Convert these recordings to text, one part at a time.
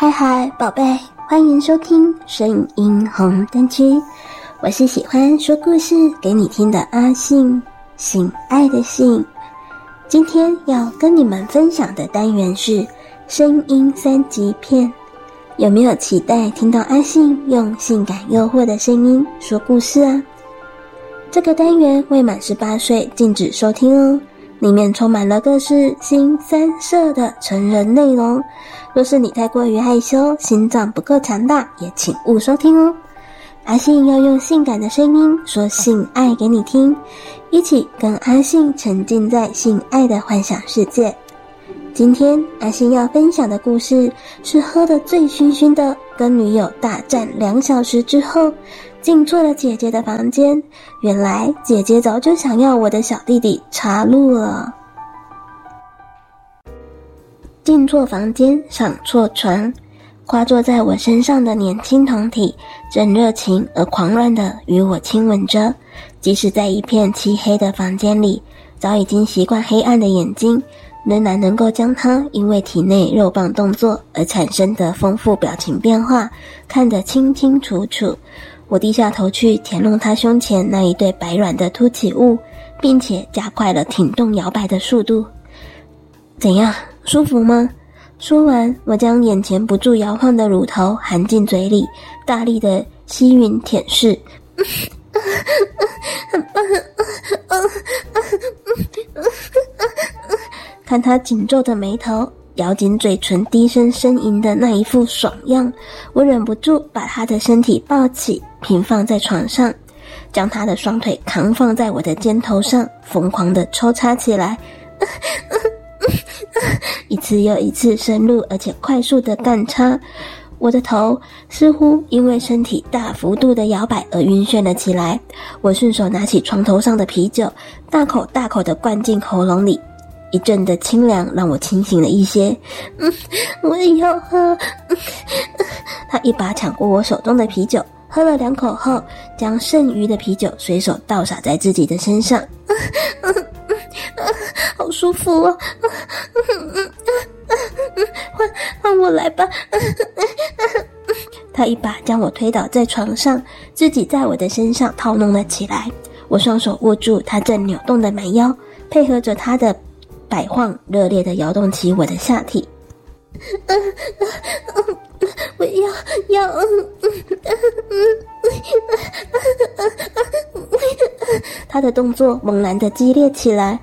嗨嗨，宝贝，欢迎收听声音红灯区。我是喜欢说故事给你听的阿信，性爱的性。今天要跟你们分享的单元是声音三级片。有没有期待听到阿信用性感诱惑的声音说故事啊？这个单元未满十八岁禁止收听哦。里面充满了各式新三色的成人内容，若是你太过于害羞，心脏不够强大，也请勿收听哦。阿信要用性感的声音说性爱给你听，一起跟阿信沉浸在性爱的幻想世界。今天阿信要分享的故事是喝得醉醺醺的，跟女友大战两小时之后，进错了姐姐的房间，原来姐姐早就想要我的小弟弟插路了。进错房间，上错床，跨坐在我身上的年轻胴体正热情而狂乱地与我亲吻着。即使在一片漆黑的房间里，早已经习惯黑暗的眼睛。仍然能够将他因为体内肉棒动作而产生的丰富表情变化看得清清楚楚。我低下头去舔弄他胸前那一对白软的凸起物，并且加快了挺动摇摆的速度。怎样，舒服吗？说完，我将眼前不住摇晃的乳头含进嘴里，大力的吸吮舔舐。看他紧皱的眉头，咬紧嘴唇，低声呻吟的那一副爽样，我忍不住把他的身体抱起，平放在床上，将他的双腿扛放在我的肩头上，疯狂的抽插起来，一次又一次深入而且快速的干插，我的头似乎因为身体大幅度的摇摆而晕眩了起来。我顺手拿起床头上的啤酒，大口大口的灌进喉咙里。一阵的清凉让我清醒了一些。嗯，我也要喝。他一把抢过我手中的啤酒，喝了两口后，将剩余的啤酒随手倒洒在自己的身上。嗯嗯嗯，好舒服哦。嗯嗯嗯嗯，换换我来吧。嗯嗯他一把将我推倒在床上，自己在我的身上套弄了起来。我双手握住他正扭动的蛮腰，配合着他的。摆晃，热烈地摇动起我的下体。嗯嗯嗯，我要要嗯嗯嗯嗯，他的动作猛然地激烈起来，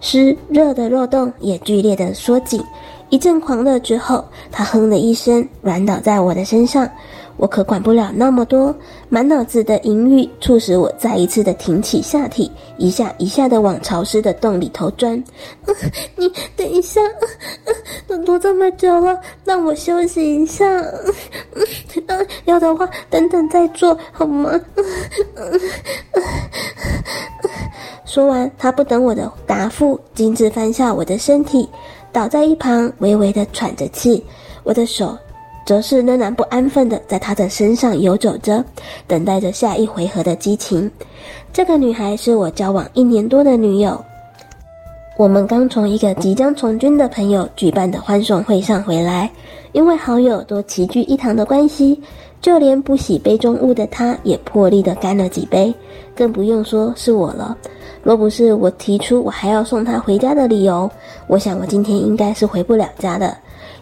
湿热的肉洞也剧烈地缩紧。一阵狂热之后，他哼了一声，软倒在我的身上。我可管不了那么多，满脑子的淫欲促使我再一次的挺起下体，一下一下的往潮湿的洞里头钻。你等一下，都拖这么久了，让我休息一下。嗯，嗯，要的话等等再做好吗？嗯嗯嗯。说完，他不等我的答复，径自翻下我的身体，倒在一旁，微微的喘着气。我的手。则是仍然不安分的在他的身上游走着，等待着下一回合的激情。这个女孩是我交往一年多的女友，我们刚从一个即将从军的朋友举办的欢送会上回来，因为好友都齐聚一堂的关系，就连不喜杯中物的她也破例的干了几杯，更不用说是我了。若不是我提出我还要送她回家的理由，我想我今天应该是回不了家的。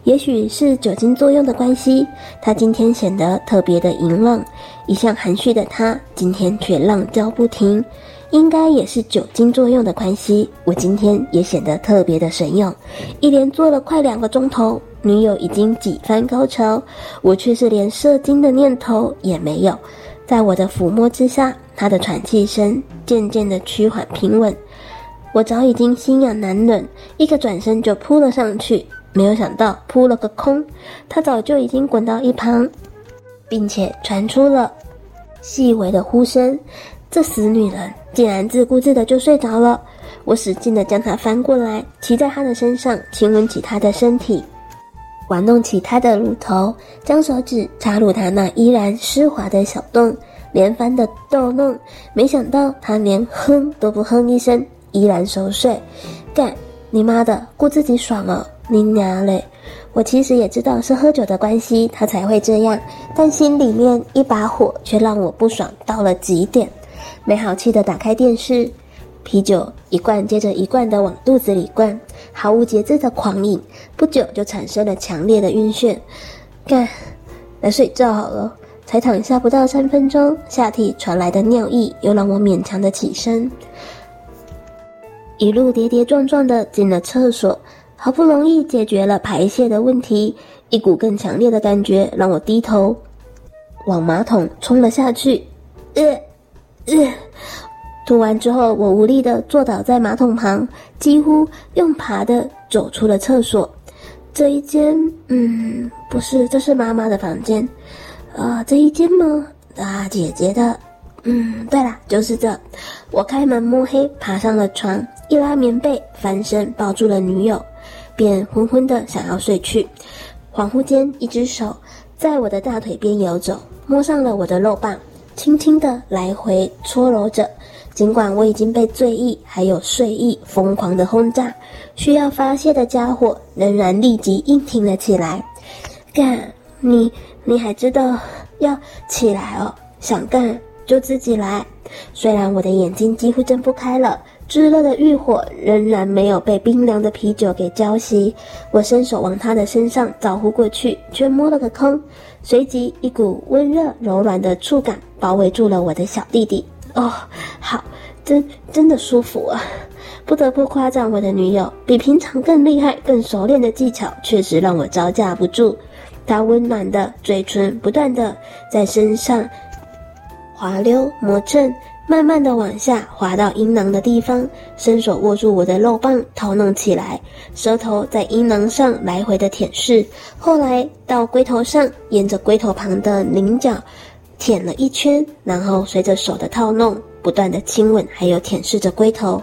也许是酒精作用的关系，他今天显得特别的淫浪。一向含蓄的他，今天却浪叫不停。应该也是酒精作用的关系，我今天也显得特别的神勇。一连做了快两个钟头，女友已经几番高潮，我却是连射精的念头也没有。在我的抚摸之下，她的喘气声渐渐的趋缓平稳。我早已经心痒难忍，一个转身就扑了上去。没有想到扑了个空，他早就已经滚到一旁，并且传出了细微的呼声。这死女人竟然自顾自的就睡着了。我使劲的将她翻过来，骑在她的身上，亲吻起她的身体，玩弄起他的乳头，将手指插入他那依然湿滑的小洞，连番的逗弄。没想到他连哼都不哼一声，依然熟睡。干你妈的，顾自己爽了！你娘嘞！我其实也知道是喝酒的关系，他才会这样，但心里面一把火却让我不爽到了极点。没好气的打开电视，啤酒一罐接着一罐的往肚子里灌，毫无节制的狂饮，不久就产生了强烈的晕眩。干，来睡觉好了。才躺下不到三分钟，下体传来的尿意又让我勉强的起身，一路跌跌撞撞的进了厕所。好不容易解决了排泄的问题，一股更强烈的感觉让我低头往马桶冲了下去。呃，呃，吐完之后，我无力的坐倒在马桶旁，几乎用爬的走出了厕所。这一间，嗯，不是，这是妈妈的房间。啊、呃，这一间吗？啊，姐姐的。嗯，对了，就是这。我开门摸黑爬上了床，一拉棉被，翻身抱住了女友。便昏昏的想要睡去，恍惚间，一只手在我的大腿边游走，摸上了我的肉棒，轻轻的来回搓揉着。尽管我已经被醉意还有睡意疯狂的轰炸，需要发泄的家伙仍然立即硬挺了起来。干，你你还知道要起来哦？想干就自己来。虽然我的眼睛几乎睁不开了。炙热的欲火仍然没有被冰凉的啤酒给浇熄，我伸手往他的身上招呼过去，却摸了个空。随即，一股温热柔软的触感包围住了我的小弟弟。哦，好，真真的舒服啊！不得不夸赞我的女友，比平常更厉害、更熟练的技巧，确实让我招架不住。她温暖的嘴唇不断的在身上滑溜磨蹭。慢慢的往下滑到阴囊的地方，伸手握住我的肉棒，掏弄起来，舌头在阴囊上来回的舔舐，后来到龟头上，沿着龟头旁的棱角舔了一圈，然后随着手的套弄，不断的亲吻，还有舔舐着龟头。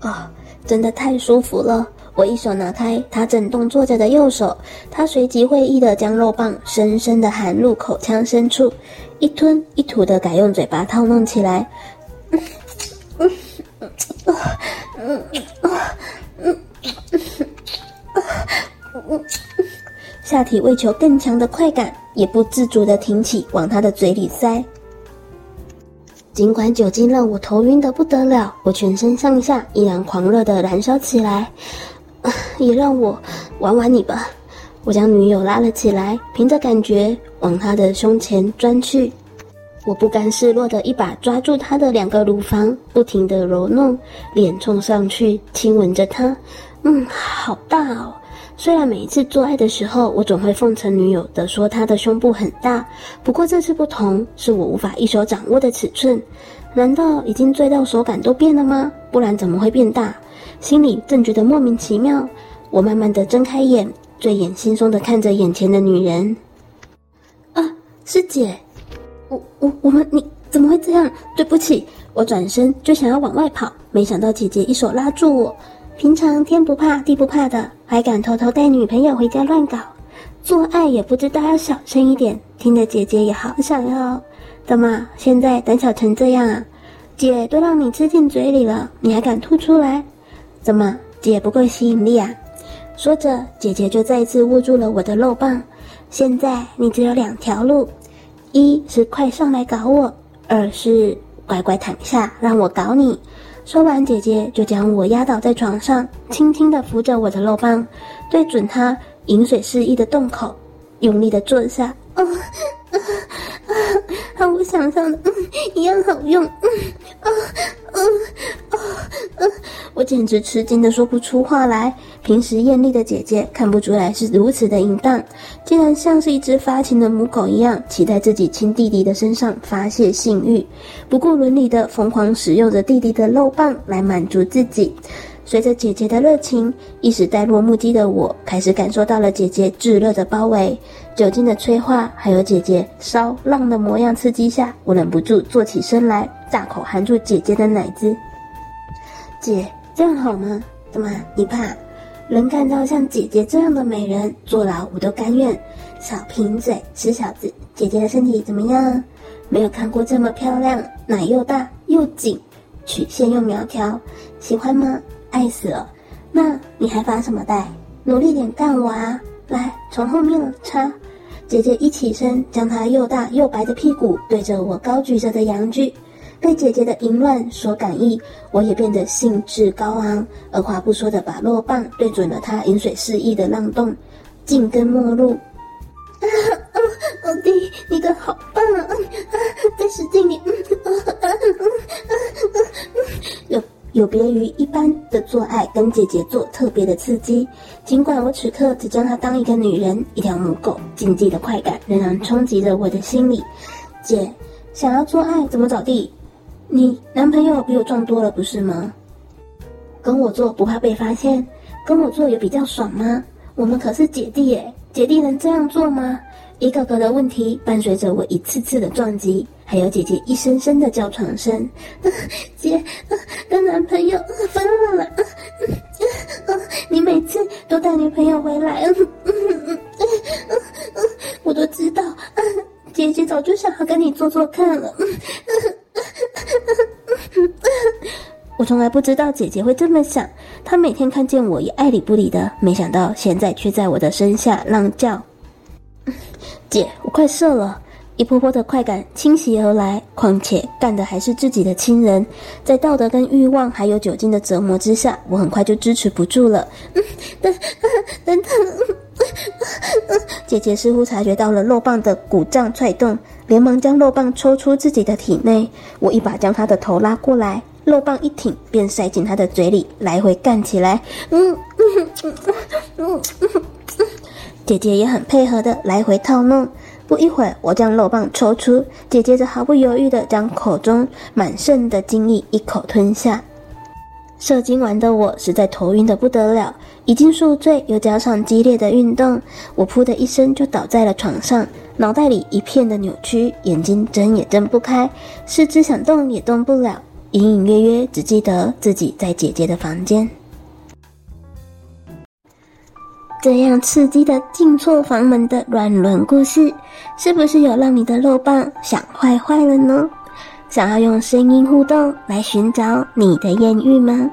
啊、真的太舒服了！我一手拿开他正动作着的右手，他随即会意的将肉棒深深的含入口腔深处。一吞一吐的改用嘴巴套弄起来，嗯嗯嗯嗯嗯嗯，下体为求更强的快感，也不自主的挺起往他的嘴里塞。尽管酒精让我头晕得不得了，我全身上下依然狂热的燃烧起来。也让我玩玩你吧。我将女友拉了起来，凭着感觉往她的胸前钻去。我不甘示弱的一把抓住她的两个乳房，不停的揉弄，脸冲上去亲吻着她。嗯，好大哦！虽然每一次做爱的时候，我总会奉承女友的说她的胸部很大，不过这次不同，是我无法一手掌握的尺寸。难道已经醉到手感都变了吗？不然怎么会变大？心里正觉得莫名其妙。我慢慢的睁开眼。醉眼惺忪的看着眼前的女人，啊，师姐，我我我们你怎么会这样？对不起，我转身就想要往外跑，没想到姐姐一手拉住我。平常天不怕地不怕的，还敢偷偷带女朋友回家乱搞，做爱也不知道要小声一点，听得姐姐也好想要。怎么现在胆小成这样啊？姐都让你吃进嘴里了，你还敢吐出来？怎么姐不够吸引力啊？说着，姐姐就再次握住了我的肉棒。现在你只有两条路：一是快上来搞我，二是乖乖躺下让我搞你。说完，姐姐就将我压倒在床上，轻轻地扶着我的肉棒，对准她饮水示意的洞口，用力地坐下。和我想象的嗯一样好用。嗯啊嗯啊嗯！我简直吃惊的说不出话来。平时艳丽的姐姐看不出来是如此的淫荡，竟然像是一只发情的母狗一样，骑在自己亲弟弟的身上发泄性欲，不顾伦理的疯狂使用着弟弟的肉棒来满足自己。随着姐姐的热情，一时呆若木鸡的我开始感受到了姐姐炙热的包围，酒精的催化，还有姐姐骚浪的模样刺激下，我忍不住坐起身来，大口含住姐姐的奶子。姐，这样好吗？怎么，你怕？能看到像姐姐这样的美人坐牢，我都甘愿。小贫嘴，死小子，姐姐的身体怎么样？没有看过这么漂亮，奶又大又紧，曲线又苗条，喜欢吗？爱死了。那你还发什么呆？努力点干我啊！来，从后面插。姐姐一起身，将她又大又白的屁股对着我高举着的阳具，被姐姐的淫乱所感应，我也变得兴致高昂，二话不说的把落棒对准了她饮水示意的浪洞，进根没入。啊啊，老弟，你的好棒啊！啊，再使劲点，啊啊啊啊啊！有。有别于一般的做爱，跟姐姐做特别的刺激。尽管我此刻只将她当一个女人，一条母狗，禁忌的快感仍然冲击着我的心里。姐，想要做爱怎么找地？你男朋友比我壮多了，不是吗？跟我做不怕被发现，跟我做有比较爽吗？我们可是姐弟耶，姐弟能这样做吗？一个个的问题伴随着我一次次的撞击。还有姐姐一声声的叫床声，啊、姐、啊，跟男朋友分了啦、啊啊啊！你每次都带女朋友回来，啊啊啊、我都知道、啊。姐姐早就想要跟你做做看了。啊啊啊、我从来不知道姐姐会这么想，她每天看见我也爱理不理的，没想到现在却在我的身下浪叫。姐，我快射了。一波波的快感侵袭而来，况且干的还是自己的亲人，在道德跟欲望还有酒精的折磨之下，我很快就支持不住了。嗯，等，等等，姐姐似乎察觉到了肉棒的鼓胀踹动，连忙将肉棒抽出自己的体内。我一把将她的头拉过来，肉棒一挺，便塞进她的嘴里，来回干起来。嗯，姐姐也很配合的来回套弄。不一会儿，我将肉棒抽出，姐姐则毫不犹豫地将口中满盛的精液一口吞下。射精完的我实在头晕得不得了，已经宿醉，又加上激烈的运动，我噗的一声就倒在了床上，脑袋里一片的扭曲，眼睛睁也睁不开，四肢想动也动不了，隐隐约约只记得自己在姐姐的房间。这样刺激的进错房门的软轮故事，是不是有让你的肉棒想坏坏了呢？想要用声音互动来寻找你的艳遇吗？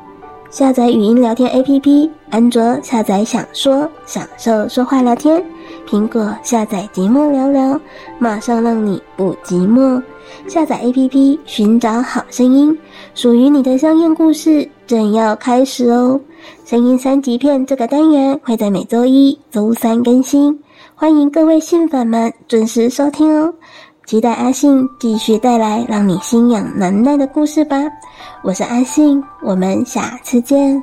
下载语音聊天 APP，安卓下载想说享受说话聊天，苹果下载迪莫聊聊，马上让你不寂寞。下载 APP，寻找好声音，属于你的香艳故事正要开始哦。声音三级片这个单元会在每周一、周三更新，欢迎各位信粉们准时收听哦！期待阿信继续带来让你心痒难耐的故事吧！我是阿信，我们下次见。